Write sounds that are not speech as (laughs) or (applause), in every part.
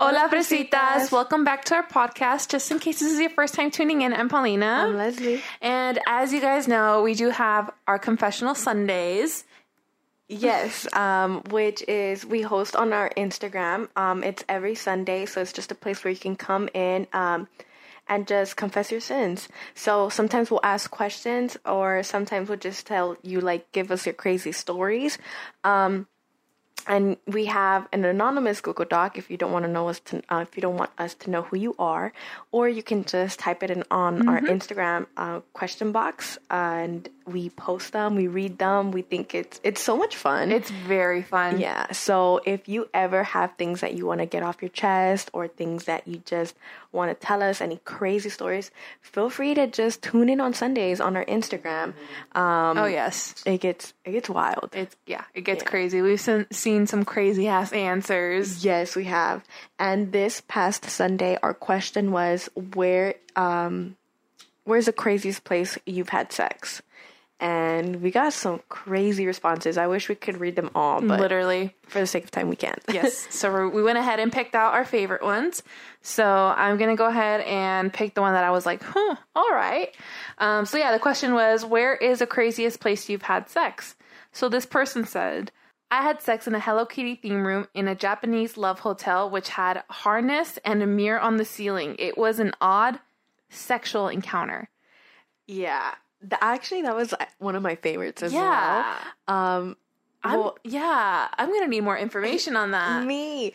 Hola, fresitas. Welcome back to our podcast. Just in case this is your first time tuning in, I'm Paulina. I'm Leslie. And as you guys know, we do have our confessional Sundays. Yes, um, which is we host on our Instagram. Um, it's every Sunday, so it's just a place where you can come in um, and just confess your sins. So sometimes we'll ask questions, or sometimes we'll just tell you like give us your crazy stories. Um, and we have an anonymous Google Doc if you don't want to know us to, uh, if you don't want us to know who you are, or you can just type it in on mm-hmm. our Instagram uh, question box, and we post them, we read them. We think it's it's so much fun. It's very fun. Yeah. So if you ever have things that you want to get off your chest, or things that you just want to tell us, any crazy stories, feel free to just tune in on Sundays on our Instagram. Um, oh yes, it gets it gets wild. It's yeah, it gets yeah. crazy. We've seen seen some crazy ass answers. Yes, we have. And this past Sunday, our question was where um where's the craziest place you've had sex? And we got some crazy responses. I wish we could read them all, but literally, for the sake of time, we can't. (laughs) yes. So we went ahead and picked out our favorite ones. So I'm gonna go ahead and pick the one that I was like, huh, all right. Um, so yeah, the question was, where is the craziest place you've had sex? So this person said, I had sex in a Hello Kitty theme room in a Japanese love hotel, which had harness and a mirror on the ceiling. It was an odd sexual encounter. Yeah, the, actually, that was uh, one of my favorites as yeah. well. Um, I'm, well, yeah, I'm gonna need more information on that. (laughs) Me,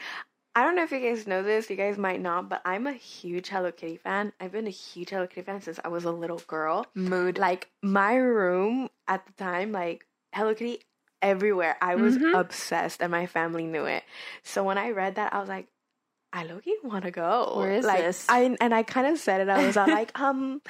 I don't know if you guys know this. You guys might not, but I'm a huge Hello Kitty fan. I've been a huge Hello Kitty fan since I was a little girl. Mood. Like my room at the time, like Hello Kitty everywhere. I was mm-hmm. obsessed and my family knew it. So when I read that, I was like, I Loki want to go. Where is like, this? I and I kind of said it. I was (laughs) like, um,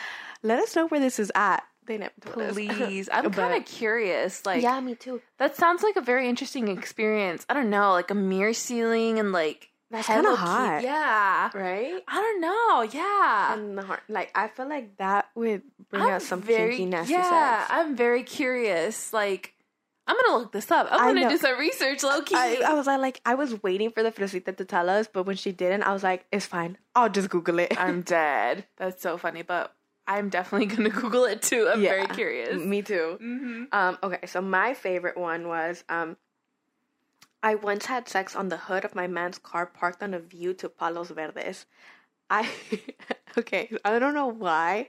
let us know where this is at. They never Please, I'm kind of curious. Like, yeah, me too. That sounds like a very interesting experience. I don't know, like a mirror ceiling and like that's kind of hot. Yeah. Right? I don't know. Yeah. And the heart, like, I feel like that would bring I'm out some very, kinky, nasty Yeah. I'm very curious. Like, I'm gonna look this up. I'm gonna do some research, low key. I, I, was like, like, I was waiting for the Fresita to tell us, but when she didn't, I was like, it's fine. I'll just Google it. I'm (laughs) dead. That's so funny, but I'm definitely gonna (laughs) Google it too. I'm yeah, very curious. Me too. Mm-hmm. Um, okay, so my favorite one was um, I once had sex on the hood of my man's car parked on a view to Palos Verdes. I (laughs) okay, I don't know why.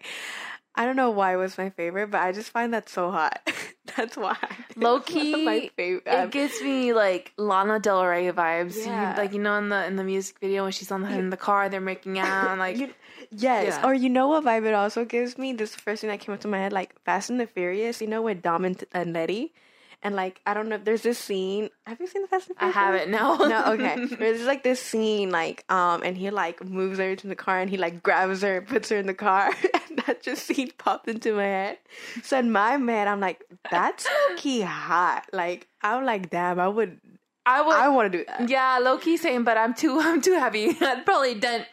I don't know why it was my favorite, but I just find that so hot. (laughs) (laughs) That's why. Low key, my favorite. it um, gives me like Lana Del Rey vibes. Yeah. You, like you know in the in the music video when she's on the in the car, they're making out. Like you, yes, yeah. or you know what vibe it also gives me? This first thing that came up to my head, like Fast and the Furious. You know with Dom and, and Letty. And like I don't know, if there's this scene. Have you seen the Fast and Furious? I haven't. No. no. Okay. (laughs) There's like this scene, like um, and he like moves her to the car, and he like grabs her, and puts her in the car, (laughs) and that just scene popped into my head. So in my head, I'm like, that's low key hot. Like I'm like, damn, I would. I would. I want to do that. Yeah, low key same, but I'm too. (laughs) I'm too heavy. I'd probably dent.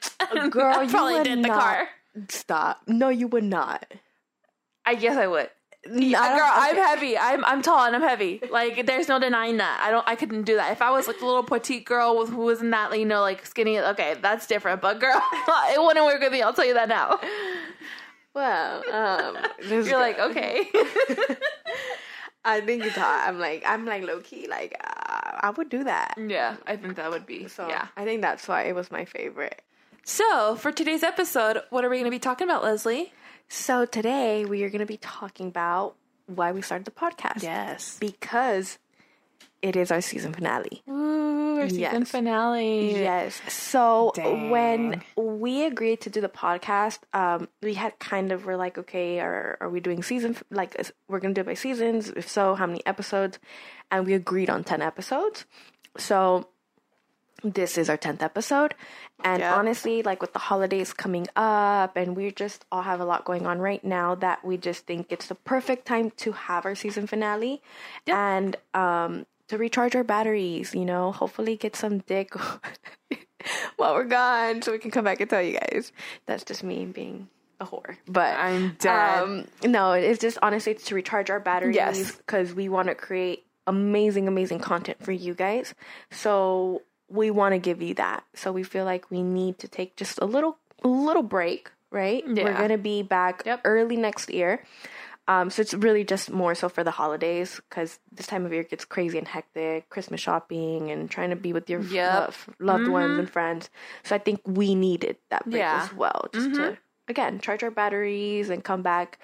Girl, I'd probably dent the car. Stop. No, you would not. I guess I would. Yeah, girl, I'm heavy. I'm I'm tall and I'm heavy. Like there's no denying that. I don't. I couldn't do that. If I was like a little petite girl with who wasn't that you know like skinny, okay, that's different. But girl, (laughs) it wouldn't work with me. I'll tell you that now. Well, um, (laughs) you're good. like okay. (laughs) I think it's hot. I'm like I'm like low key. Like uh, I would do that. Yeah, I think that would be. So yeah, I think that's why it was my favorite. So for today's episode, what are we going to be talking about, Leslie? So today we are going to be talking about why we started the podcast. Yes. Because it is our season finale. Ooh, our season yes. finale. Yes. So Dang. when we agreed to do the podcast, um, we had kind of were like, okay, are are we doing season like we're gonna do it by seasons? If so, how many episodes? And we agreed on ten episodes. So this is our 10th episode and yeah. honestly like with the holidays coming up and we just all have a lot going on right now that we just think it's the perfect time to have our season finale yep. and um to recharge our batteries you know hopefully get some dick (laughs) while we're gone so we can come back and tell you guys that's just me being a whore but i'm dead um, no it's just honestly it's to recharge our batteries because yes. we want to create amazing amazing content for you guys so we want to give you that. So we feel like we need to take just a little a little break, right? Yeah. We're gonna be back Yep. early next year. Um, so it's really just more so for the holidays because this time of year gets crazy and hectic. Christmas shopping and trying to be with your Yep. love, loved ones and friends. So I think we needed that break Yeah. as well, just to again charge our batteries and come back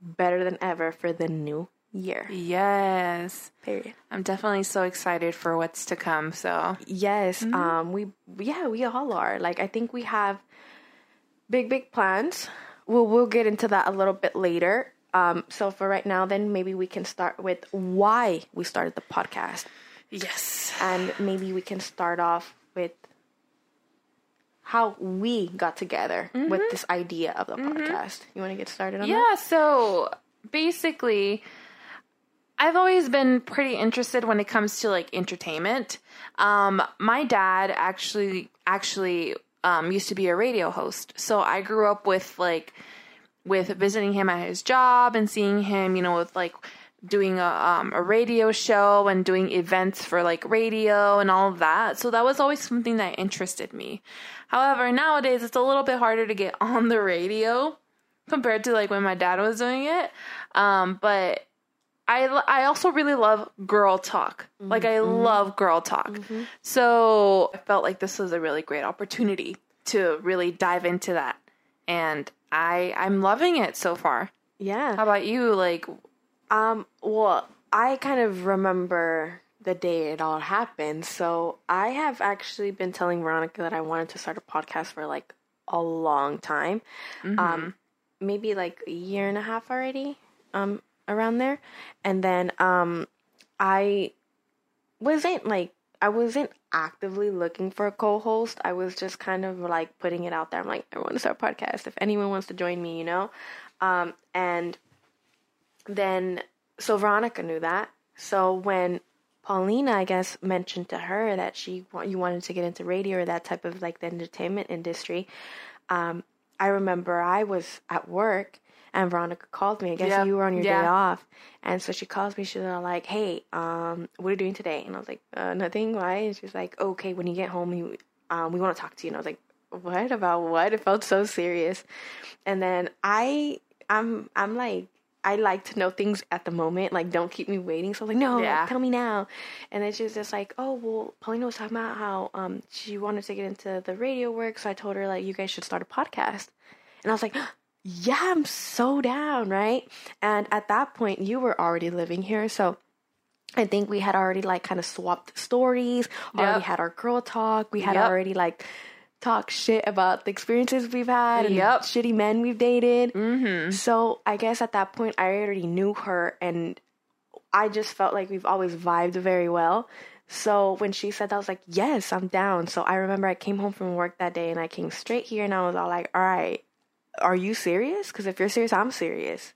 better than ever for the new year. Yes. Period. I'm definitely so excited for what's to come. So, Yes, um, we yeah we all are. Like I think we have big big plans. We'll we'll get into that a little bit later. Um, so for right now, then maybe we can start with why we started the podcast, yes. and maybe we can start off with how we got together with this idea of the podcast. You want to get started on that? Yeah, so basically, I've always been pretty interested when it comes to like entertainment. Um, my dad actually actually um, used to be a radio host, so I grew up with like with visiting him at his job and seeing him, you know, with like doing a um, a radio show and doing events for like radio and all of that. So that was always something that interested me. However, nowadays it's a little bit harder to get (laughs) on the radio compared to like when my dad was doing it. Um, but I I also really love girl talk. Like I love girl talk. So I felt like this was a really great opportunity to really dive into that. And I I'm loving it so far. Yeah. How about you? Like Um, well, I kind of remember the day it all happened. So I have actually been telling Veronica that I wanted to start a podcast for like a long time. Um, maybe like a year and a half already. Um, around there. And then um I wasn't like I wasn't actively looking for a co-host. I was just kind of like putting it out there. I'm like, I want to start a podcast. If anyone wants to join me, you know. Um, and then so Veronica knew that. So when Paulina, I guess, mentioned to her that she you wanted to get into radio or that type of like the entertainment industry, um, I remember I was at work and Veronica called me. I guess Yep. you were on your Yeah. day off, and so she calls me. She's like, "Hey, um, what are you doing today?" And I was like, uh, "Nothing. Why?" And she's like, "Okay, when you get home, you, um, we want to talk to you." And I was like, "What about what?" It felt so serious. And then I, I'm, I'm like, I like to know things at the moment. Like, don't keep me waiting. So I was like, no, like, tell me now. And then she was just like, oh, well, Paulina was talking about how um she wanted to get into the radio work. So I told her like, you guys should start a podcast. And I was like, yeah, I'm so down, right? And at that point, you were already living here, so. I think we had already like kind of swapped stories, already Yep. had our girl talk. We had Yep. already like talked shit about the experiences we've had and Yep. shitty men we've dated. mm-hmm. So I guess at that point I already knew her and I just felt like we've always vibed very well. So when she said that, I was like, yes, I'm down. So I remember I came home from work that day and I came straight here and I was all like, all right, are you serious? Because if you're serious, I'm serious.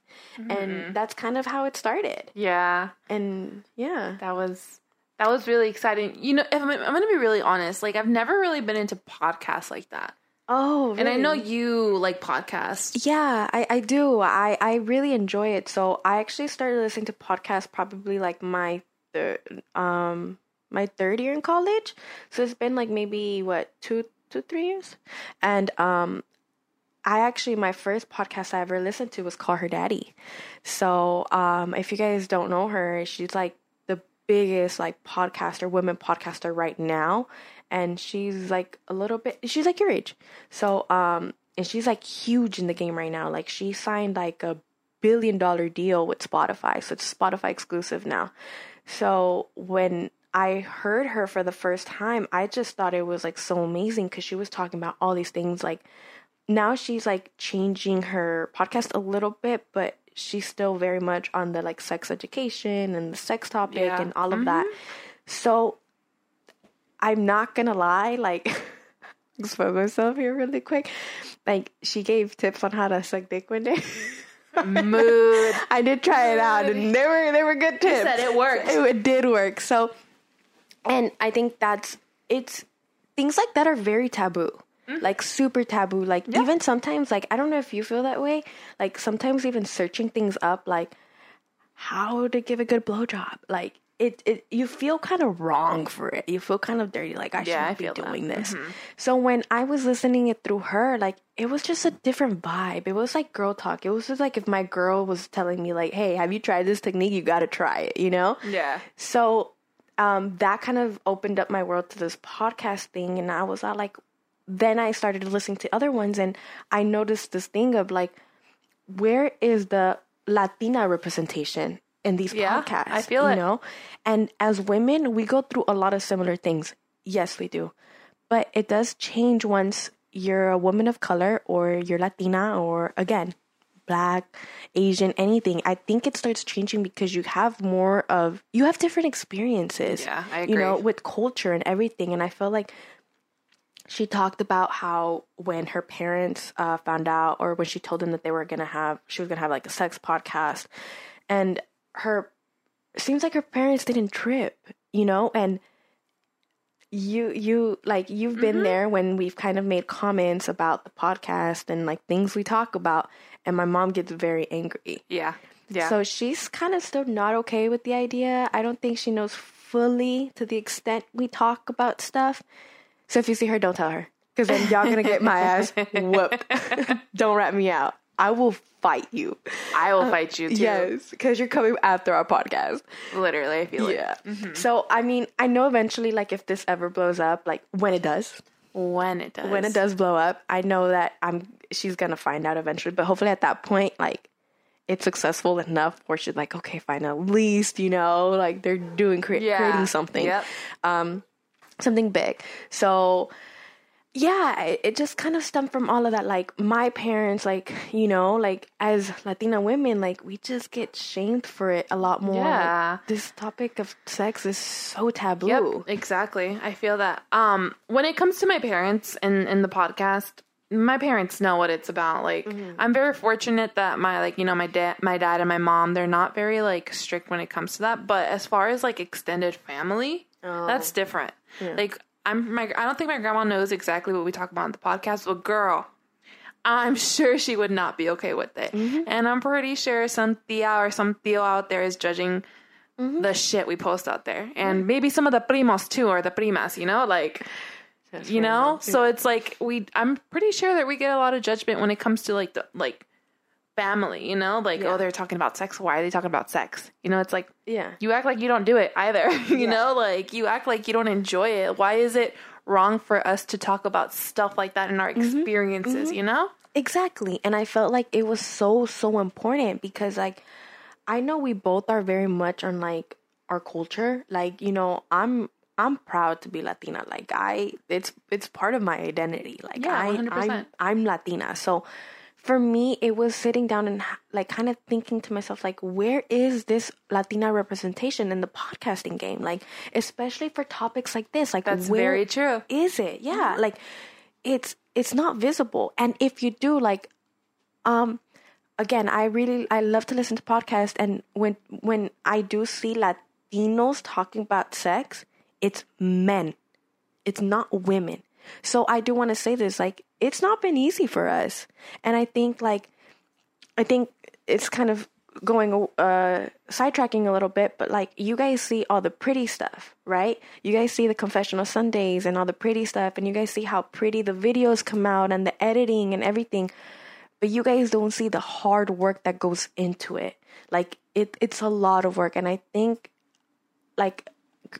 And that's kind of how it started. Yeah. And yeah. That was that was really exciting. You know, if I'm, I'm going to be really honest. Like I've never really been into podcasts like that. Oh, And I know you like podcasts. Yeah, I, I do. I, I really enjoy it. So I actually started listening to podcasts probably like my third um my third year in college. So it's been like maybe what two two three years, and um I actually my first podcast I ever listened to was Call Her Daddy. So um if you guys don't know her, she's like the biggest like podcaster, women podcaster right now. And she's like a little bit she's like your age. So um and she's like huge in the game right now. Like she signed like a billion dollar deal with Spotify. So it's Spotify exclusive now. So when I heard her for the first time, I just thought it was like so amazing because she was talking about all these things. Like now she's like changing her podcast a little bit, but she's still very much on the like sex education and the sex topic Yeah. and all of that. Mm-hmm. So I'm not gonna lie, like (laughs) expose myself here really quick. Like she gave tips on how to suck dick one day. Mood. (laughs) I did try it out, and they were they were good tips. said it worked. It, it did work. So, and I think that's it's things like that are very taboo. Mm-hmm. Like super taboo. Like even sometimes, like I don't know if you feel that way. Like sometimes even searching things up, like how to give a good blowjob. Like it, it you feel kind of wrong for it. You feel kind of dirty, like I Yeah, I shouldn't be feel that. doing this. Mhm. So when I was listening it through her, like it was just a different vibe. It was like girl talk. It was just like if my girl was telling me like, "Hey, have you tried this technique? You got to try it," you know? Yeah. So um, that kind of opened up my world to this podcast thing, and I was all like, then I started listening to other ones, and I noticed this thing of like, where is the Latina representation in these Yeah, podcasts? I feel you it. know, and as women, we go through a lot of similar things. Yes, we do, but it does change once you're a woman of color or you're Latina or again black, Asian, anything. I think it starts changing because you have more of you have different experiences. Yeah, I agree. You know, with culture and everything. And I feel like she talked about how when her parents uh, found out, or when she told them that they were gonna have, she was gonna have like a sex podcast, and her seems like her parents didn't trip, you know, and you you like you've been Mm-hmm. there when we've kind of made comments about the podcast and like things we talk about and my mom gets very angry Yeah. Yeah. so she's kind of still not okay with the idea i don't think she knows fully to the extent we talk about stuff so if you see her don't tell her because then y'all gonna get my ass whooped (laughs) don't rat me out i will fight you I will uh, fight you too. yes because you're coming after our podcast Literally, I feel like. yeah it. so i mean i know eventually like if this ever blows up like when it does When it does. when it does blow up, I know that I'm she's gonna find out eventually. But hopefully at that point, like it's successful enough where she's like, okay, fine, at least you know, like they're doing cre- Yeah. creating something, Yep. Um, something big. So yeah, it, it just kind of stemmed from all of that. Like my parents, like you know, like as Latina women, like we just get shamed for it a lot more. Like, Yeah. this topic of sex is so taboo. Yep, exactly. I feel that. Um, when it comes to my parents and in the podcast, my parents know what it's about. Like, Mm-hmm. I'm very fortunate that my like you know my dad, my dad and my mom, they're not very like strict when it comes to that. But as far as like extended family, Oh. that's different. Like, I'm my I don't think my grandma knows exactly what we talk about in the podcast, but girl. I'm (laughs) sure she would not be okay with it. Mm-hmm. And I'm pretty sure some tia or some tío out there is judging Mm-hmm. the shit we post out there. And maybe some of the primos too or the primas, you know? Like you know? So it's like we I'm pretty sure that we get a lot of judgment when it comes to like the like family, you know? Like, Yeah. oh, they're talking about sex. Why are they talking about sex? You know, it's like Yeah. you act like you don't do it either. (laughs) you Yeah. know, like you act like you don't enjoy it. Why is it wrong for us to talk about stuff like that in our Mm-hmm. experiences, you know? Exactly. And I felt like it was so, so important because, like, I know we both are very much on, like, our culture. Like, you know, I'm. I'm proud to be Latina. Like I, it's it's part of my identity. Like Yeah, I, 100%. I'm I'm Latina. So for me, it was sitting down and like kind of thinking to myself, like, where is this Latina representation in the podcasting game? Like, especially for topics like this. Like, That's where very true. is it? Yeah, like it's it's not visible. And if you do, like, um, again, I really I love to listen to podcasts, and when when I do see Latinos talking about sex, it's men, it's not women. So I do want to say this, like, it's not been easy for us, and I think like I think it's kind of going uh sidetracking a little bit but like you guys see all the pretty stuff right? You guys see the confessional sundays and all the pretty stuff and you guys see how pretty the videos come out and the editing and everything but you guys don't see the hard work that goes into it. Like it it's a lot of work and i think like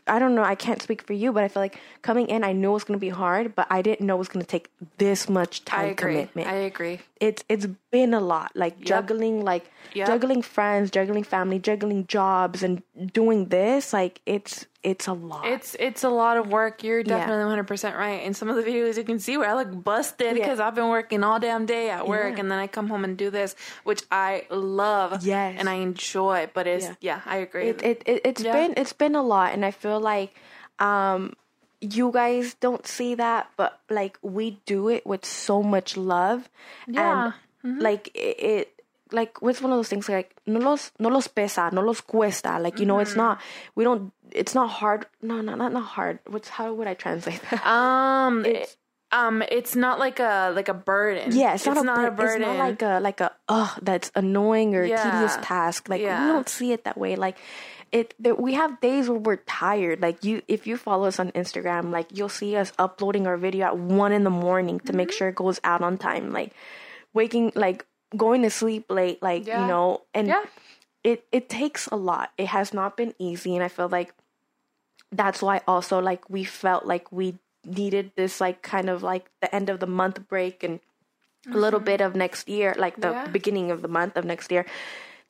I don't know, I can't speak for you, but I feel like coming in, I knew it was going to be hard, but I didn't know it was going to take this much I time agree. commitment I agree. it's it's been a lot like juggling like Yep. juggling friends juggling family juggling jobs and doing this like it's it's a lot It's it's a lot of work. You're definitely 100 percent right. And some of the videos you can see where I look busted Yeah. because I've been working all damn day at work, Yeah. and then I come home and do this, which I love. Yes. and I enjoy. But it's Yeah. yeah, I agree. it, it, it it's Yeah. been it's been a lot and i feel like um you guys don't see that but like we do it with so much love Yeah. and like it, it like what's one of those things like no los no los pesa no los cuesta like you know it's not we don't it's not hard no no not not hard what's how would i translate that (laughs) um, It's- it- um, it's not like a like a burden. Yeah, it's, not, a, bur- burden. It's not like a like a oh that's annoying or Yeah. tedious task. Like Yeah. we don't see it that way. Like it that we have days where we're tired. Like you, if you follow us on Instagram, like you'll see us uploading our video at one in the morning to make sure it goes out on time. Like waking, like going to sleep late, like Yeah. you know, and Yeah. it it takes a lot. It has not been easy, and I feel like that's why also like we felt like we needed this like kind of like the end of the month break and a little mm-hmm. bit of next year, like the Yeah. beginning of the month of next year,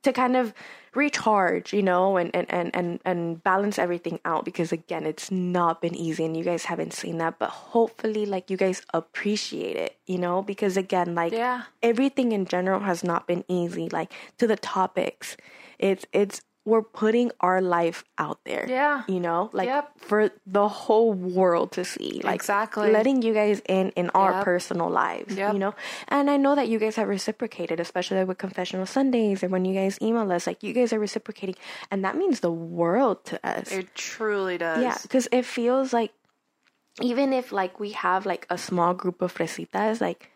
to kind of recharge, you know, and and and and and balance everything out because again, it's not been easy, and you guys haven't seen that, but hopefully, like you guys appreciate it, you know, because again, like Yeah. everything in general has not been easy. Like to the topics, it's it's we're putting our life out there. Yeah. You know, like Yep. for the whole world to see. Like Exactly. letting you guys in in our personal lives. Yep. You know? And I know that you guys have reciprocated, especially with confessional Sundays and when you guys email us, like you guys are reciprocating. And that means the world to us. It truly does. Yeah, because it feels like even if like we have like a small group of fresitas, like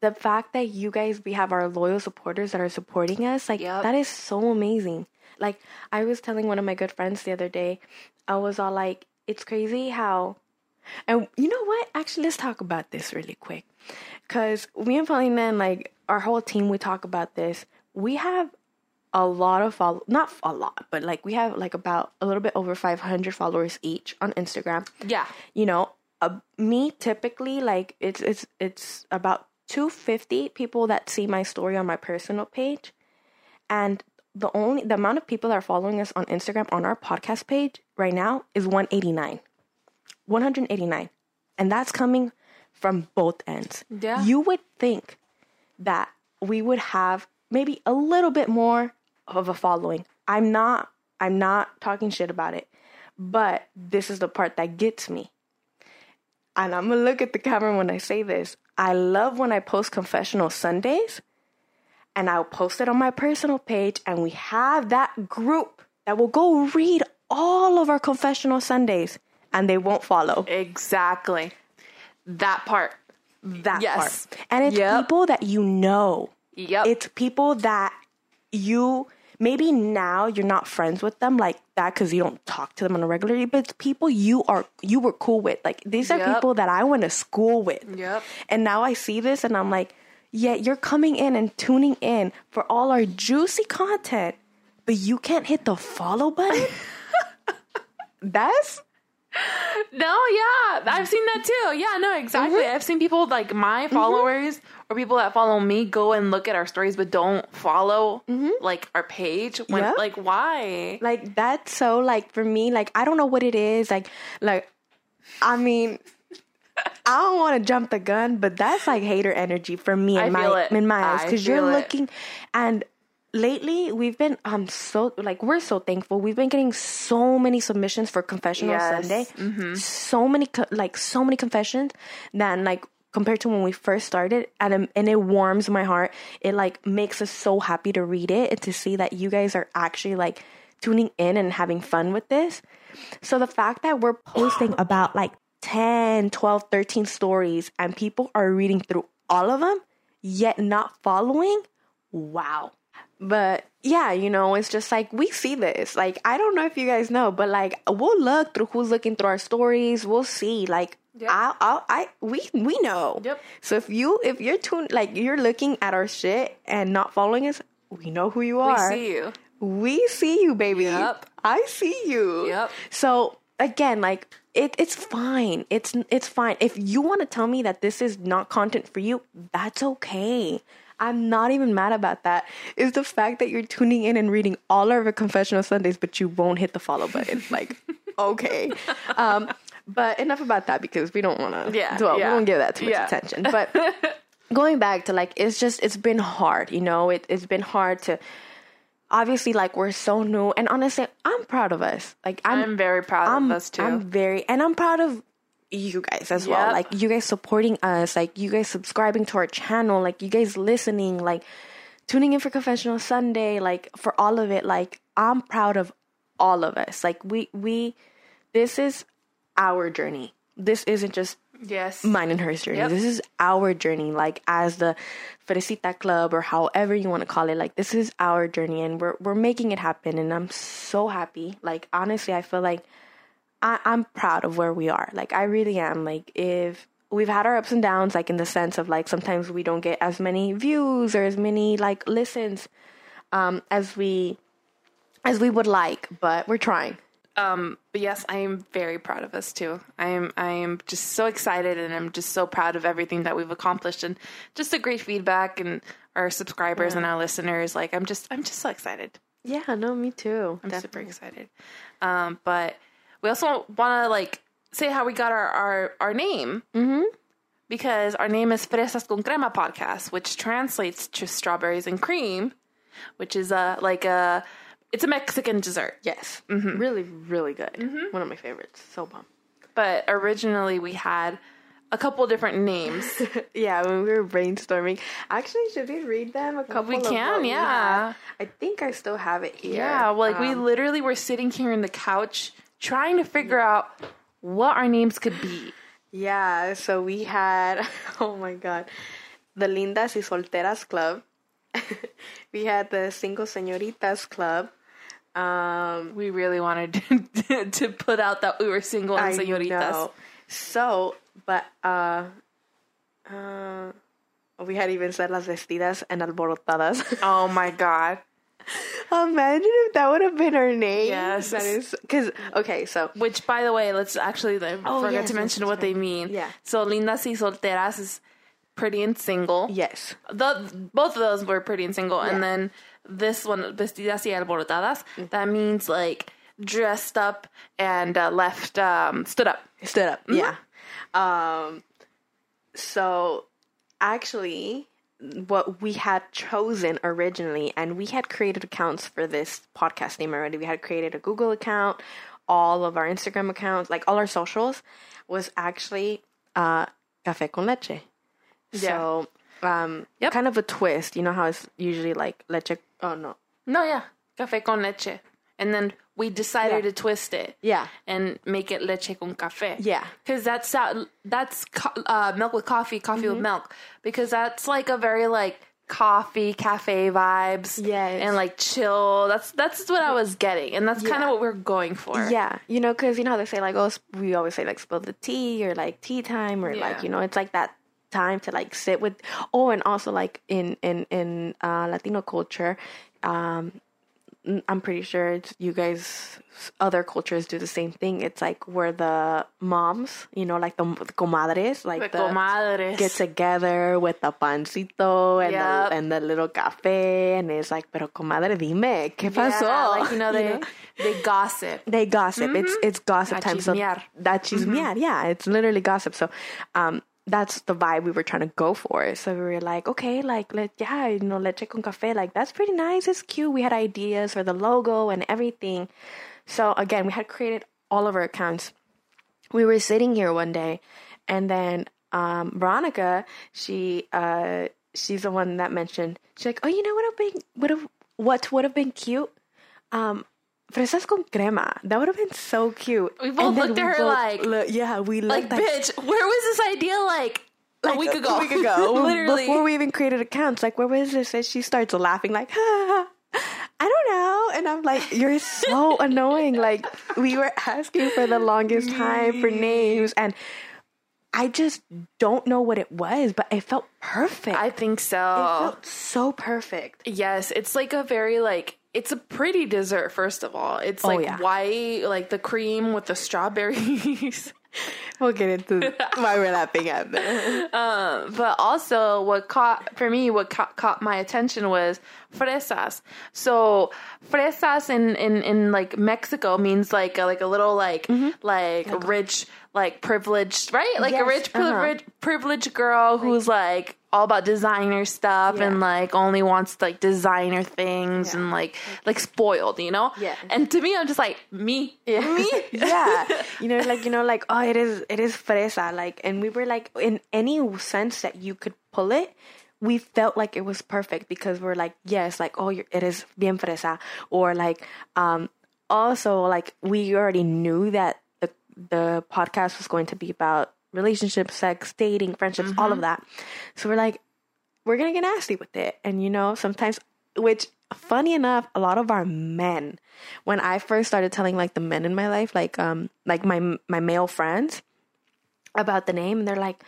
the fact that you guys we have our loyal supporters that are supporting us, like Yep. that is so amazing. Like I was telling one of my good friends the other day, I was all like, it's crazy how and you know what? Actually, let's talk about this really quick. Cause me and Paulina and like our whole team, we talk about this. We have a lot of follow, not a lot, but like we have like about a little bit over 500 followers each on Instagram. Yeah. You know, uh, me typically like it's it's it's about 250 people that see my story on my personal page, and the only the amount of people that are following us on Instagram on our podcast page right now is 189. 189. And that's coming from both ends. Yeah. You would think that we would have maybe a little bit more of a following. I'm not I'm not talking shit about it. But this is the part that gets me. And I'm going to look at the camera when I say this. I love when I post confessional Sundays and I'll post it on my personal page and we have that group that will go read all of our confessional Sundays and they won't follow Exactly. That part. that Yes. part. And it's Yep. people that you know. Yep. It's people that you maybe now you're not friends with them like that because you don't talk to them on a regular but it's people you are you were cool with. Like these are Yep. people that I went to school with. Yep. And now I see this and I'm like, yeah, you're coming in and tuning in for all our juicy content, but you can't hit the follow button. (laughs) That's No, yeah, I've seen that too. Yeah, no, exactly. Mm-hmm. I've seen people like my followers or people that follow me go and look at our stories but don't follow like our page. When Mm-hmm. Yeah. like why? like that's so like for me like i don't know what it is like like i mean i don't want to jump the gun but that's like hater energy for me in I my it. in my eyes because you're feel it. looking and lately we've been um so like we're so thankful we've been getting so many submissions for confessional Yes. sunday Mm-hmm. so many co- like so many confessions that like compared to when we first started and um, and it warms my heart it like makes us so happy to read it and to see that you guys are actually like tuning in and having fun with this so the fact that we're posting about like 10 12 13 stories and people are reading through all of them yet not following wow but yeah, you know, it's just like we see this. Like, I don't know if you guys know, but like we'll look through who's looking through our stories. We'll see. Like, Yep. I, I, I, we, we know. Yep. So if you, if you're tuned, like you're looking at our shit and not following us, we know who you are. We see you. We see you, baby. Yep. I see you. Yep. So again, like it, it's fine. It's it's fine. If you want to tell me that this is not content for you, that's okay. I'm not even mad about that. Is the fact that you're tuning in and reading all of our confessional Sundays, but you won't hit the follow button. like, (laughs) okay. Um, but enough about that because we don't want to. Yeah, dwell. yeah, we won't give that too much yeah. attention. But (laughs) going back to like, it's just it's been hard. You know, it, it's been hard to obviously like we're so new and honestly i'm proud of us. Like i'm I'm very proud I'm, of us too. I'm very and i'm proud of you guys as well. Like you guys supporting us like you guys subscribing to our channel like you guys listening like tuning in for confessional sunday like for all of it. Like i'm proud of all of us. Like we we this is our journey. This isn't just Yes. mine and hers journey. Yep. This is our journey, like as the Fresita Club or however you want to call it. Like this is our journey, and we're we're making it happen. And I'm so happy. Like honestly, I feel like I, I'm proud of where we are. Like I really am. Like if we've had our ups and downs, like in the sense of like sometimes we don't get as many views or as many like listens um, as we as we would like, but we're trying. Um, but yes, I am very proud of us too. I am I am just so excited and I'm just so proud of everything that we've accomplished and just the great feedback and our subscribers and our listeners. Like I'm just I'm just so excited. Yeah, no, me too. I'm super excited. Um, but we also want to like say how we got our our, our name. Mm-hmm. Because our name is Fresas con Crema podcast, which translates to strawberries and cream, which is a like a it's a Mexican dessert. Yes, really, really good. One of my favorites. So bomb. But originally we had a couple different names. (laughs) Yeah, when we were brainstorming, actually, should we read them? A couple. We can, we yeah. had? I think I still have it here. yeah, like we Um, literally were sitting here in the couch trying to figure out what our names could be. yeah. So we had. (laughs) Oh my god, the Lindas y Solteras Club. (laughs) we had the Single Señoritas Club. Um, We really wanted to, (laughs) to put out that we were single and I señoritas. know. So, but uh, uh, we had even said las vestidas and alborotadas. (laughs) Oh my god. Imagine if that would have been our name. Yes. that is because okay. So Which, by the way, let's actually I Oh, forgot yes, to mention what they mean. Yeah. So, lindas y solteras is pretty and single. yes, The, both of those were pretty and single. Yeah. And then this one, vestidas y alborotadas, that means like dressed up and uh, left, um, stood up. stood up. Mm-hmm. Yeah. Um. So, actually, what we had chosen originally, and we had created accounts for this podcast name already. We had created a Google account, all of our Instagram accounts, like all our socials, was actually uh, Café con Leche. So, um, Yep. kind of a twist. You know how it's usually like leche. Oh no. No, yeah. Café con leche. And then we decided Yeah. to twist it. Yeah. And make it leche con café. Yeah. Because that's, that's co- uh, milk with coffee, coffee Mm-hmm. with milk. Because that's like a very like coffee, cafe vibes. Yeah. And like chill. That's, that's what I was getting. And that's kind of what we're going for. Yeah, you know, because you know how they say like, oh, we always say like spill the tea or like tea time or Yeah. like you know, it's like that time to like sit with. Oh, and also like in in in uh, Latino culture, um, I'm pretty sure it's, you guys other cultures do the same thing. It's like where the moms, you know, like the, the comadres, like The the, comadres. get together with the pancito and Yep. the and the little cafe, and it's like, pero comadre, dime, qué pasó? Yeah, like, you know, (laughs) they, they gossip. they gossip. It's it's gossip A time. So chismear. that chismear, yeah, it's literally gossip. So, um, that's the vibe we were trying to go for. So we were like, okay, like let yeah, you know, leche con café, like that's pretty nice. It's cute. We had ideas for the logo and everything. So again, we had created all of our accounts. We were sitting here one day, and then um, Veronica, she uh, she's the one that mentioned. She's like, oh, you know what have been would have what would have been cute. Um, Fresas con crema. That would have been so cute. We both looked at her both like- look- yeah, we Like, at bitch, where was this idea like, like a week ago? A week ago, Literally. before we even created accounts. Like, where was this? And she starts laughing, like, (laughs) I don't know. And I'm like, you're so (laughs) annoying. Like, we were asking for the longest time for names, and I just don't know what it was, but it felt perfect. I think so. it felt so perfect. Yes, it's like a very like it's a pretty dessert. First of all, it's Oh, like yeah. white, like the cream with the strawberries. (laughs) We'll get into why we're laughing at that. (laughs) um, but also, what caught for me, what caught, caught my attention was fresas. So fresas in, in, in like Mexico means like a, like a little like like rich like privileged right like a Yes, rich uh-huh. privileged privileged girl who's like all about designer stuff Yeah. and like only wants like designer things Yeah. and like like spoiled you know Yeah. and to me i'm just like me (laughs) me (laughs) yeah you know like you know like oh it is it is fresa like and we were like in any sense that you could pull it we felt like it was perfect because we're like yes like oh it is bien fresa or like um also like we already knew that the the podcast was going to be about relationships, sex, dating, friendships, all of that. So we're like, we're gonna get nasty with it. And you know, sometimes, which funny enough, a lot of our men, when I first started telling like the men in my life, like um, like my my male friends, about the name, and they're like,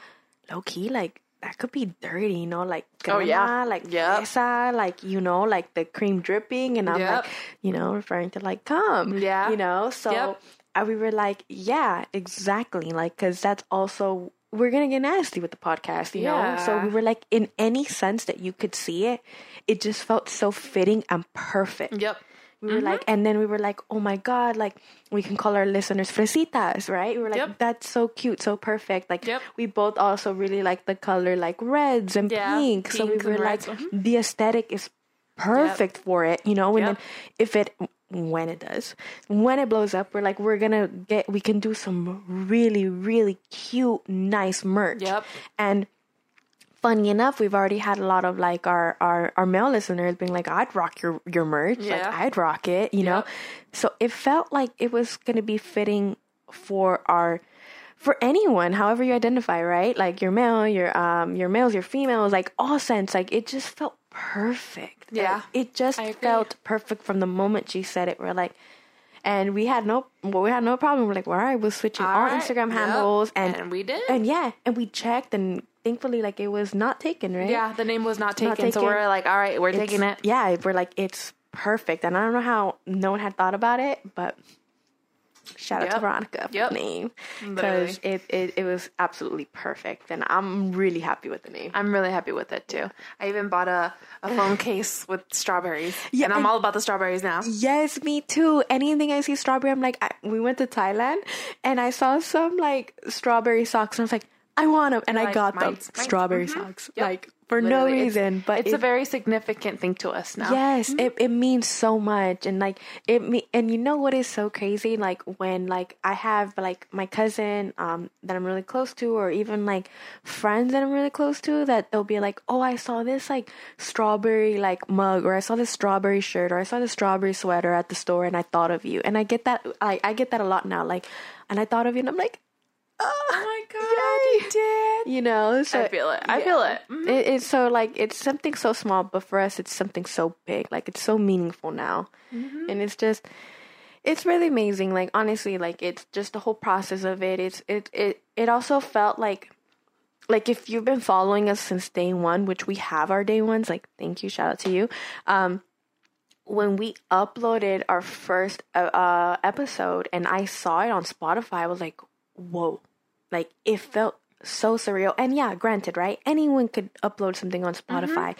low key, like that could be dirty, you know, like Oh, yeah. like Yep. esa, like you know, like the cream dripping, and I'm Yep. like, you know, referring to like cum, Yeah. you know, so Yep. Uh, we were like, yeah, exactly, like because that's also we're gonna get nasty with the podcast, you know. So we were like, in any sense that you could see it, it just felt so fitting and perfect. Yep. We were like, and then we were like, oh my god, like we can call our listeners fresitas, right? We were like, Yep. that's so cute, so perfect. Like Yep. we both also really like the color like reds and Yeah, pink. So we were like, reds, mhm. the aesthetic is perfect for it, you know. And Yep. then if it when it does, when it blows up, we're like, we're gonna get, we can do some really, really cute, nice merch. Yep. And funny enough, we've already had a lot of like our our, our male listeners being like, I'd rock your your merch. Like Yeah. I'd rock it, you know? So it felt like it was gonna be fitting for our for anyone, however you identify, right? Like your male, your um your males, your females, like all sense, like it just felt perfect. Yeah. It just felt perfect from the moment she said it. We're like and we had no well, we had no problem. We're like, well, all right, we're switching our All right. Instagram Yep. handles and And we did. and yeah, and we checked, and thankfully, like it was not taken, right? yeah, the name was not taken, Not so we're like, all right, we're It's- taking it. Yeah, we're like it's perfect, and I don't know how no one had thought about it, but shout out to Veronica for Yep. the name because it, it it was absolutely perfect, and I'm really happy with the name. I'm really happy with it too. I even bought a, a phone case with strawberries. (laughs) Yeah, and I'm all about the strawberries now. Yes, me too. Anything I see strawberry, I'm like, I, we went to Thailand and I saw some like strawberry socks, and I was like, I want them, and I got them. mine's- mine's- Strawberry mhm. socks, Yep. like for Literally, no it's- reason, but it's it- a very significant thing to us now. Yes, it, it means so much, and like it me, and you know what is so crazy? Like when like I have like my cousin um that I'm really close to, or even like friends that I'm really close to, that they'll be like, "Oh, I saw this like strawberry like mug, or I saw this strawberry shirt, or I saw this strawberry sweater at the store, and I thought of you." And I get that I I get that a lot now, like, and I thought of you, and I'm like, Oh my (laughs) god, you did. you know, so I feel it. I feel it. Mhm. it, it's so like it's something so small, but for us, it's something so big. Like it's so meaningful now, Mm-hmm. and it's just, it's really amazing. Like honestly, like it's just the whole process of it. It's it it it also felt like, like if you've been following us since day one, which we have our day ones. Like thank you, shout out to you. Um, when we uploaded our first uh, uh episode, and I saw it on Spotify, I was like, whoa, like it felt so surreal. And yeah, granted, right? Anyone could upload something on mm-hmm. Spotify,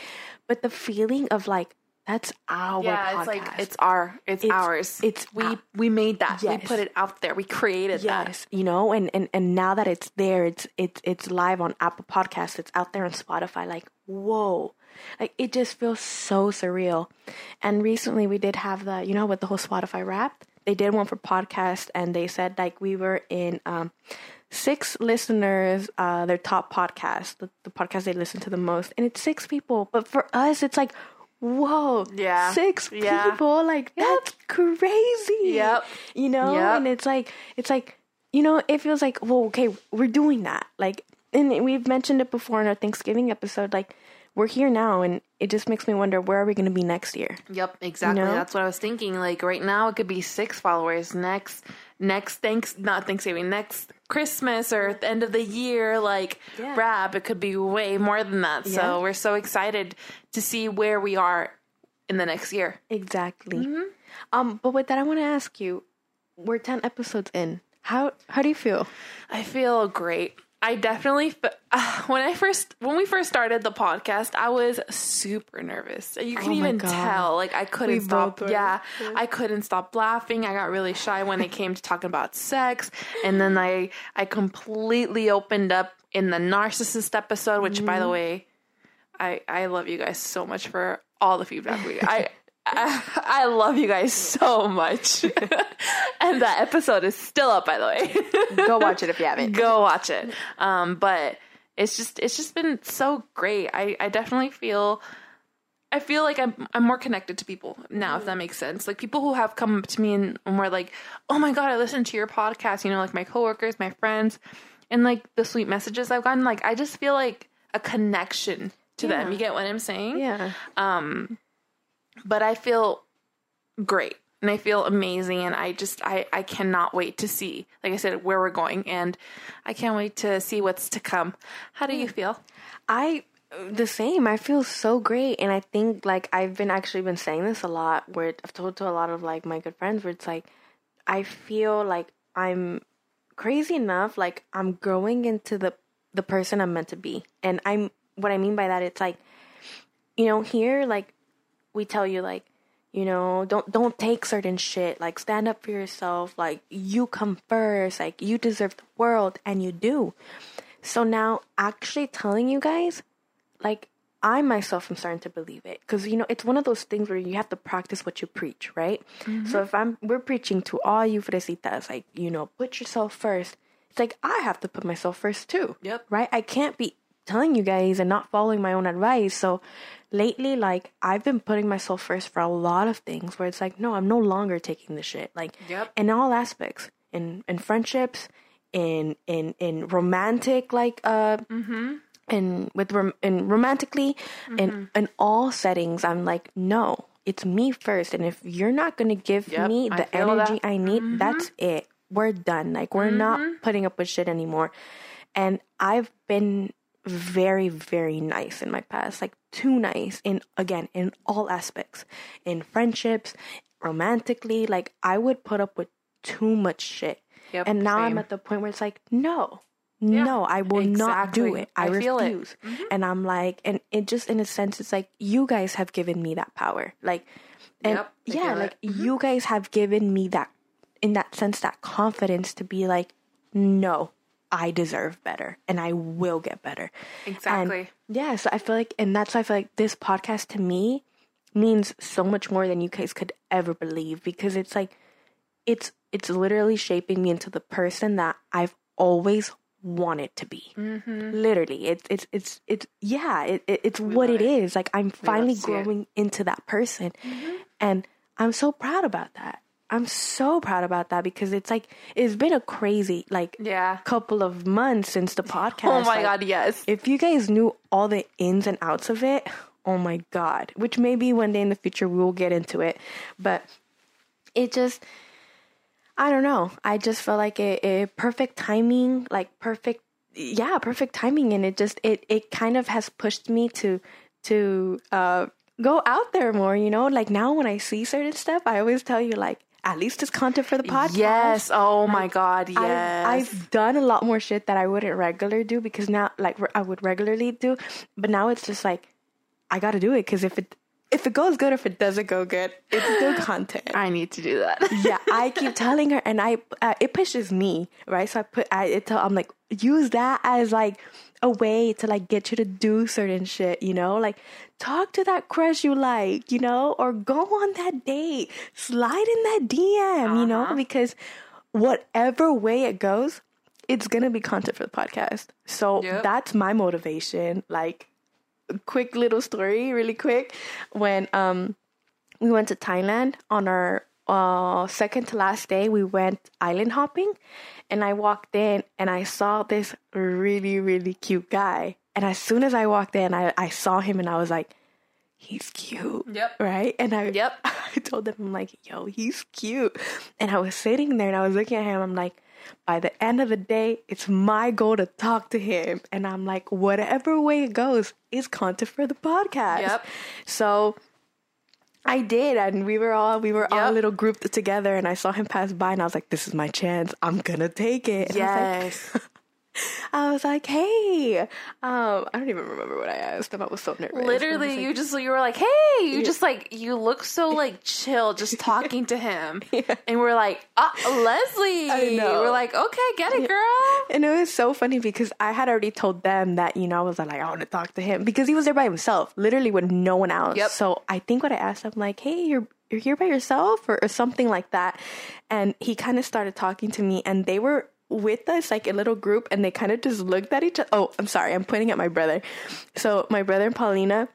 but the feeling of like that's our yeah, podcast. it's like it's our, it's, It's- ours. it's we our- we made that. We put it out there. We created that. yes, you know, and, and and now that it's there, it's it's it's live on Apple Podcasts. It's out there on Spotify. Like whoa, like it just feels so surreal. And recently we did have the you know with the whole Spotify Wrapped, they did one for podcast, and they said like we were in um six listeners, uh, their top podcast, the, the podcast they listen to the most, and it's six people. But for us, it's like, whoa, Yeah. six Yeah. people, like that's crazy. Yep. You know, Yep. and it's like, it's like, you know, it feels like, well, okay, we're doing that. Like, and we've mentioned it before in our Thanksgiving episode. Like, we're here now, and it just makes me wonder where are we going to be next year? Yep, exactly. know? That's what I was thinking. Like right now, it could be six followers. Next, next thanks, not Thanksgiving. Next Christmas or the end of the year, like Yeah. rap, it could be way more than that. Yeah. So we're so excited to see where we are in the next year. Exactly. Mm-hmm. Um, but with that, I want to ask you: We're ten episodes in. How how do you feel? I feel great. I definitely uh, (sighs) when I first when we first started the podcast, I was super nervous. You can Oh even God. tell. Like I couldn't We stop. Yeah, I couldn't stop laughing. I got really shy when it came to talking about sex, and then I I completely opened up in the narcissist episode. Which, by Mm-hmm. the way, I I love you guys so much for all the feedback we. I I, (laughs) I love you guys so much, (laughs) and that episode is still up. By the way. Go watch it if you haven't. go watch it. Um, but it's just it's just been so great. I I definitely feel I feel like I'm I'm more connected to people now, if that makes sense. Like people who have come up to me and, and were like, "Oh my god, I listened to your podcast." You know, like my coworkers, my friends, and like the sweet messages I've gotten, like I just feel like a connection to them. You get what I'm saying? Yeah. But I feel great and I feel amazing and I just I I cannot wait to see like I said where we're going and I can't wait to see what's to come. How do you hmm. feel? I the same. I feel so great, and I think like I've been actually been saying this a lot. Where I've told to a lot of like my good friends, where it's like I feel like I'm crazy enough. Like I'm growing into the the person I'm meant to be, and I'm what I mean by that. It's like you know here like we tell you like you know don't don't take certain shit like stand up for yourself like you come first like you deserve the world and you do so now actually telling you guys like I myself am starting to believe it because you know it's one of those things where you have to practice what you preach, right? Mm-hmm. So if I'm we're preaching to all you fresitas, like you know, put yourself first. It's like I have to put myself first too. Yep. Right? I can't be telling you guys and not following my own advice. So lately, like I've been putting myself first for a lot of things where it's like, no, I'm no longer taking the shit. Like Yep. in all aspects, in in friendships, in in in romantic like uh mm-hmm. and with rom- and romantically and mm-hmm. in all settings i'm like no it's me first and if you're not going to give Yep, me the feel energy that. i need mm-hmm. that's it we're done like we're not putting up with shit anymore and i've been very very nice in my past like too nice in again in all aspects. In friendships romantically like i would put up with too much shit. Yep, and now i'm at the point where it's like no no i will not do it. I, I feel it. refuse. Mm-hmm. And i'm like and it just in a sense it's like you guys have given me that power. Like and Yep, yeah like it. Mm-hmm. you guys have given me that in that sense that confidence to be like no i deserve better and i will get better Exactly. and yeah so i feel like and that's why i feel like this podcast to me means so much more than you guys could ever believe because it's like it's it's literally shaping me into the person that I've always wanted to be. Mm-hmm. Literally, it's it's it's it's yeah, it, it it's what it it. is. Like I'm finally see it. Mm-hmm. growing into that person, and I'm so proud about that. I'm so proud about that because it's like it's been a crazy like Yeah. couple of months since the podcast. Oh my Like, god, yes. if you guys knew all the ins and outs of it, oh my god. Which maybe one day in the future we will get into it. But it just I don't know. I just felt like a, a perfect timing, like perfect yeah, perfect timing and it just it it kind of has pushed me to to uh go out there more, you know? Like now when I see certain stuff, I always tell you like at least it's content for the podcast. Yes. Oh my god, yes. I've, I've done a lot more shit that I wouldn't regular do because now, like, I would regularly do, but now it's just like I got to do it because if it if it goes good, if it doesn't go good, it's still (laughs) content. I need to do that. yeah, I (laughs) keep telling her, and I uh, it pushes me right. So I put I it tell, I'm like use that as like a way to like get you to do certain shit, you know, like talk to that crush you like, you know, or go on that date, slide in that DM, you know, because whatever way it goes, it's gonna be content for the podcast. So Yep. that's my motivation. Like, quick little story, really quick. When um we went to Thailand on our uh, second to last day. We went island hopping, and I walked in and I saw this really really cute guy. And as soon as I walked in, I I saw him and I was like, he's cute. Yep. Right. And I Yep. (laughs) I told him I'm like, yo, he's cute. And I was sitting there and I was looking at him. I'm like. By the end of the day, it's my goal to talk to him. And I'm like, whatever way it goes is content for the podcast. Yep. So I did, and we were all we were all a little grouped together, and I saw him pass by, and I was like, "This is my chance. I'm gonna take it." And I was Yes. like, I was like, "Hey," um, I don't even remember what I asked him. I was so nervous. Literally, like, you just you were like, "Hey!" You just like you look so (laughs) like chill, just talking to him, (laughs) and we're like, "Ah, Leslie." We're like, "Okay, get it, girl." And it was so funny because I had already told them that, you know, I was like, I want to talk to him because he was there by himself, literally with no one else. Yep. So I think what I asked him, like, hey, you're you're here by yourself or, or something like that. And he kind of started talking to me and they were with us like a little group and they kind of just looked at each other. Oh, I'm sorry, I'm pointing at my brother. So my brother and Paulina,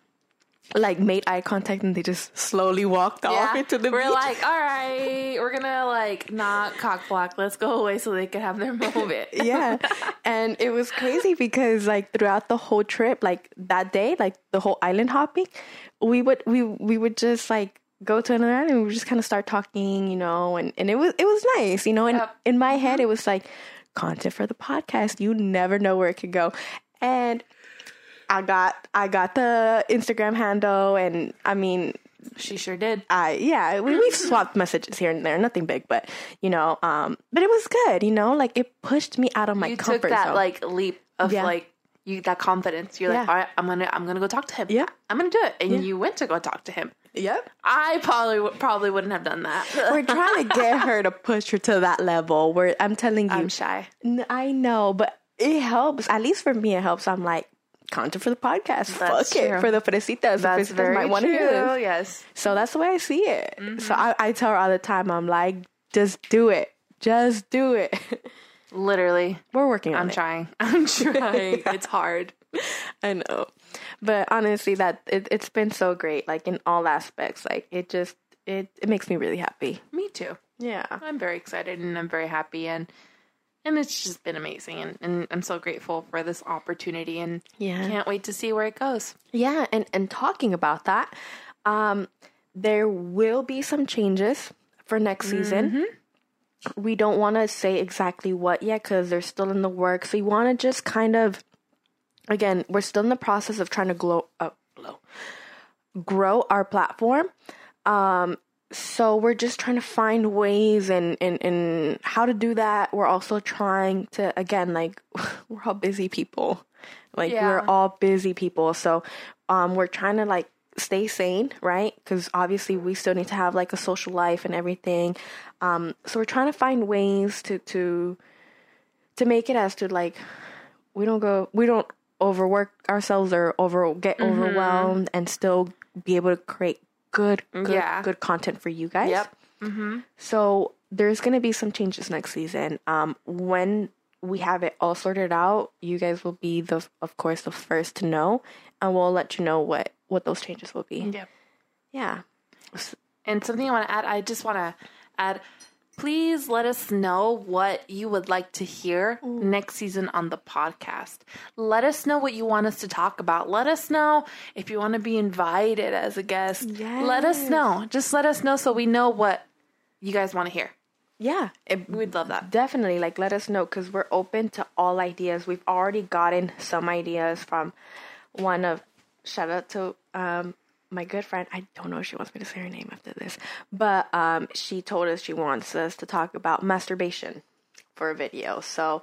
like made eye contact and they just slowly walked off into the we're beach. like, all right, we're gonna like not cock block. Let's go away so they could have their (laughs) moment. (laughs) yeah. And it was crazy because like throughout the whole trip, like that day, like the whole island hopping, we would we we would just like go to another island and we would just kind of start talking, you know, and, and it was it was nice, you know, and Yep. in my head it was like content for the podcast. You never know where it could go. And I got I got the Instagram handle and I mean She sure did. I yeah, we we swapped messages here and there, nothing big, but you know, um, but it was good, you know, like it pushed me out of my you comfort took that zone. like leap of Yeah. like you that confidence. You're like, all right, I'm gonna I'm gonna go talk to him. Yeah. I'm gonna do it, and Yeah. you went to go talk to him. Yep. I probably probably wouldn't have done that. (laughs) We're trying to get her to push her to that level where I'm telling you, I'm shy. I know, but it helps. At least for me, it helps. I'm like content for the podcast. That's Fuck true. it for the fresitas. The That's fresitas very might want to this. Yes. So that's the way I see it. Mm-hmm. So I, I tell her all the time. I'm like, just do it. Just do it. (laughs) Literally, We're working on I'm it. trying. (laughs) I'm trying. It's hard. (laughs) I know. But honestly that it, it's been so great, like in all aspects. Like it just it, it makes me really happy. Me too. Yeah. I'm very excited and I'm very happy and and it's just been amazing and, and I'm so grateful for this opportunity and Yeah. can't wait to see where it goes. Yeah, and and talking about that, um, there will be some changes for next season. We don't want to say exactly what yet because they're still in the works. We want to just kind of, again, we're still in the process of trying to glow, uh, glow, grow our platform. Um, so we're just trying to find ways and, and, and how to do that. We're also trying to, again, like, (laughs) we're all busy people. Like, Yeah. we're all busy people. So, um, we're trying to, like, stay sane, right? Because obviously we still need to have, like, a social life and everything. Um, so we're trying to find ways to, to, to make it as to, like, we don't go, we don't overwork ourselves or over get Mm-hmm. overwhelmed and still be able to create good, good, Yeah. good content for you guys. Yep. So there's gonna be some changes next season. Um, when we have it all sorted out, you guys will be the, of course, the first to know, and we'll let you know what what those changes will be. Yep. Yeah. And something I want to add, I just want to add please let us know what you would like to hear next season on the podcast. Let us know what you want us to talk about. Let us know if you want to be invited as a guest. Yes. Let us know. Just let us know so we know what you guys want to hear. Yeah, it, We'd love that. definitely. Like, let us know because we're open to all ideas. We've already gotten some ideas from one of. Shout out to um my good friend. I don't know if she wants me to say her name after this, but um she told us she wants us to talk about masturbation for a video. So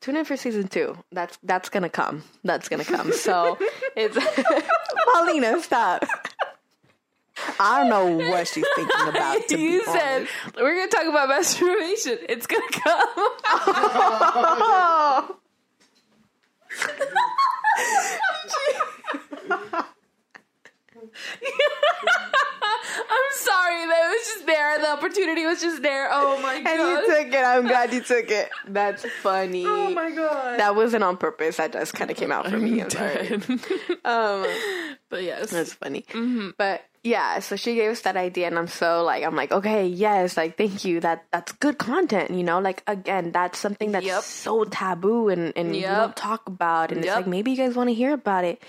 tune in for season two. That's that's gonna come. That's gonna come. So (laughs) it's (laughs) Paulina, stop. I don't know what she's thinking about. To you be said honest. we're going to talk about masturbation. It's going to come. Oh. (laughs) (laughs) I'm sorry. That was just there. The opportunity was just there. Oh my god! And you took it. I'm glad you took it. (laughs) That's funny. oh my god. That wasn't on purpose. That just kind of came out for me. I'm (laughs) sorry. Um, but yes. that's funny. But yeah, so she gave us that idea, and I'm so like, I'm like, okay, yes, like, thank you. That that's good content. You know, like again, that's something that's Yep. so taboo, and and we Yep. don't talk about. And it's like maybe you guys want to hear about it.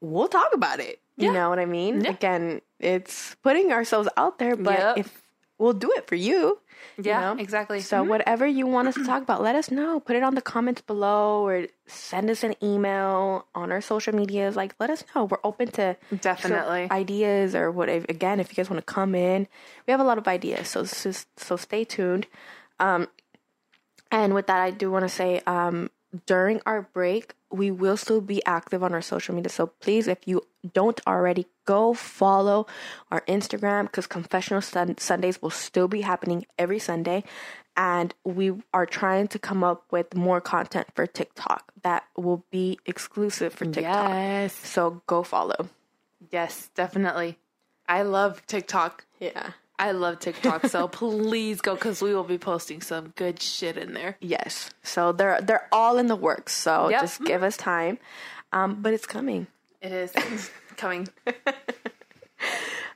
We'll talk about it. You Yeah. know what I mean? Yeah. Again, it's putting ourselves out there, but Yep. if we'll do it for you. you yeah, know? exactly. So whatever you want us to talk about, let us know. Put it on the comments below or send us an email on our social medias. Like let us know. We're open to Definitely. ideas or whatever. Again, if you guys want to come in, we have a lot of ideas. So so, so stay tuned. Um, and with that, I do want to say um, during our break, we will still be active on our social media. So please, if you don't already, go follow our Instagram because Confessional Sun- Sundays will still be happening every Sunday. And we are trying to come up with more content for TikTok that will be exclusive for TikTok. Yes. So go follow. Yes, definitely. I love TikTok. Yeah. I love TikTok. So (laughs) please go because we will be posting some good shit in there. Yes. So they're they're all in the works. So Yep. just give us time. Um, but it's coming. It is coming. (laughs)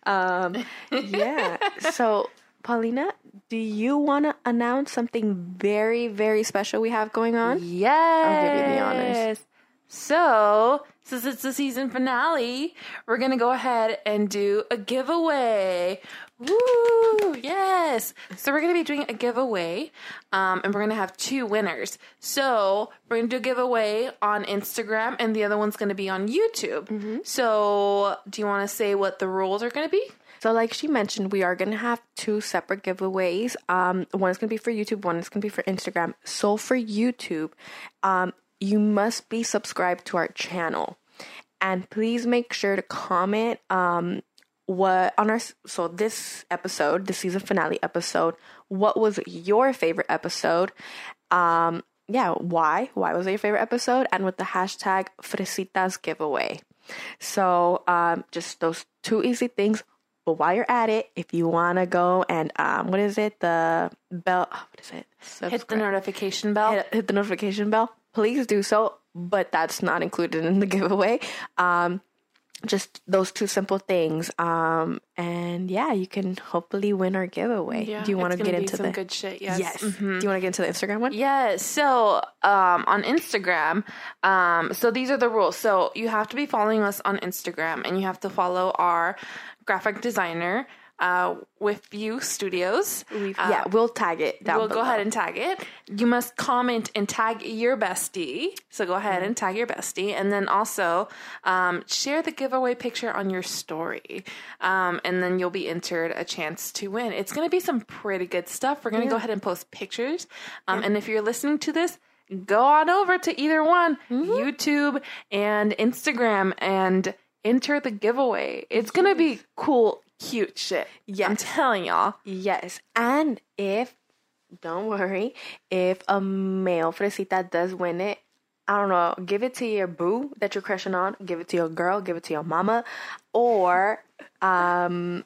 Um, yeah. So, Paulina, do you want to announce something very, very special we have going on? Yes. I'll give you the honors. So, since it's the season finale, we're going to go ahead and do a giveaway. Woo! Yes. So, we're going to be doing a giveaway, um, and we're going to have two winners. So, we're going to do a giveaway on Instagram, and the other one's going to be on YouTube. So, do you want to say what the rules are going to be? So, like she mentioned, we are going to have two separate giveaways. Um, one is going to be for YouTube, one is going to be for Instagram. So, for YouTube, um, you must be subscribed to our channel, and please make sure to comment um, what on our so this episode, the season finale episode. What was your favorite episode? Um, yeah, why? Why was it your favorite episode? And with the hashtag Fresitas giveaway. So, um, just those two easy things. But while you're at it, if you want to go and um, what is it? The bell. oh, what is it? Hit the notification bell. hit, hit the notification bell. Please do so. But that's not included in the giveaway. Um, just those two simple things. Um, and yeah, you can hopefully win our giveaway. Yeah, do you want to get into some the good shit? Yes. Yes. Mhm. Do you want to get into the Instagram one? Yeah, so um, on Instagram, um, so these are the rules. So you have to be following us on Instagram, and you have to follow our graphic designer uh, with you studios. We've- Uh, yeah, we'll tag it down we'll below. go ahead and tag it. You must comment and tag your bestie. So go ahead and tag your bestie, and then also um, share the giveaway picture on your story, um, and then you'll be entered a chance to win. It's going to be some pretty good stuff. We're going to go ahead and post pictures, um, and if you're listening to this. Go on over to either one, YouTube and Instagram, and enter the giveaway. It's gonna be cool, cute shit. I'm telling y'all. Yes. And if, don't worry, if a male fresita does win it, I don't know, give it to your boo that you're crushing on, give it to your girl, give it to your mama, or um,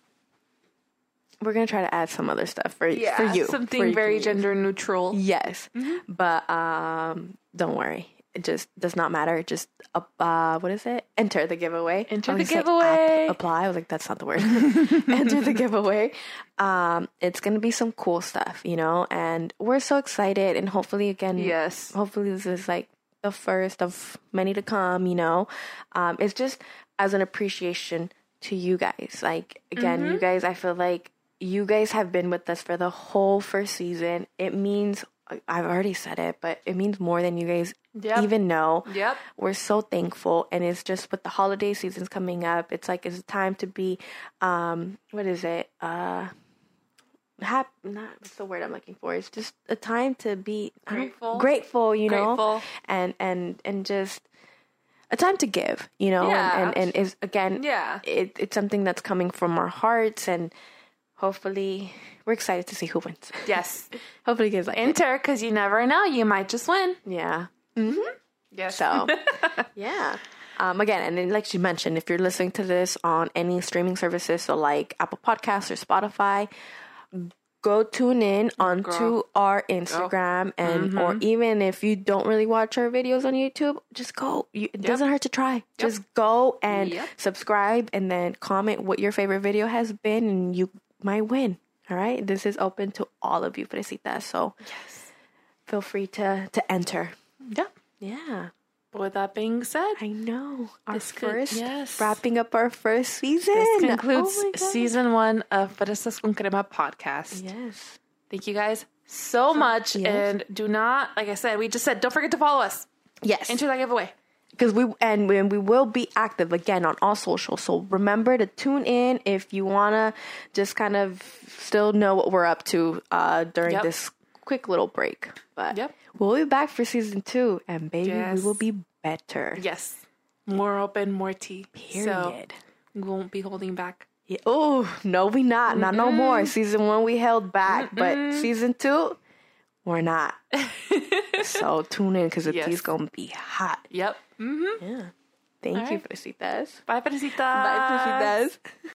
we're gonna try to add some other stuff for Yeah, for you, something for very gender neutral. Yes, Mm-hmm. but um, don't worry. It just does not matter. Just uh, uh, what is it? Enter the giveaway. Enter the was gonna say giveaway. app- apply. I was like, that's not the word. (laughs) Enter the giveaway. Um, it's gonna be some cool stuff, you know, and we're so excited. And hopefully, again, Yes. hopefully this is like the first of many to come. You know, um, it's just as an appreciation to you guys. Like again, Mm-hmm. you guys, I feel like you guys have been with us for the whole first season. It means I've already said it, but it means more than you guys Yep. even know. Yep. We're so thankful, and it's just with the holiday seasons coming up. It's like it's a time to be, um, what is it? Uh, hap- not what's the word I'm looking for? It's just a time to be Grateful. grateful, you know, Grateful. and and and just a time to give, you know, Yeah. and and, and is again, Yeah. it, it's something that's coming from our hearts, and hopefully, we're excited to see who wins. Yes. (laughs) hopefully, you guys like. Enter because you never know. You might just win. Yeah. Mhm. Yes. So, (laughs) yeah. Um, again, and then like she mentioned, if you're listening to this on any streaming services, so like Apple Podcasts or Spotify, go tune in onto Girl. our Instagram, and or even if you don't really watch our videos on YouTube, just go. You, it doesn't hurt to try. Just go and Yep. subscribe, and then comment what your favorite video has been, and you might win. All right, this is open to all of you, Fresitas. So yes. feel free to to enter. Yep. Yeah. But with that being said, I know. Our This could- first, yes. wrapping up our first season. this concludes Oh season one of Fresas con Crema podcast. Yes. Thank you guys so much. yes. And do not, like I said, we just said, don't forget to follow us. Yes. Enter that giveaway. Because we and we, we will be active again on all social. So remember to tune in if you wanna just kind of still know what we're up to uh, during Yep. this quick little break. But Yep. we'll be back for season two, and baby, Yes. we will be better. Yes. More open, more tea. So Period. we won't be holding back. Yeah. Oh no, we not. Not no more. Season one we held back, but season two, we're not. (laughs) so tune in because the Yes. tea's gonna be hot. Yep. Mm-hmm. Yeah. Thank All you, right. Fresitas. Bye, Fresita. Bye, Fresitas.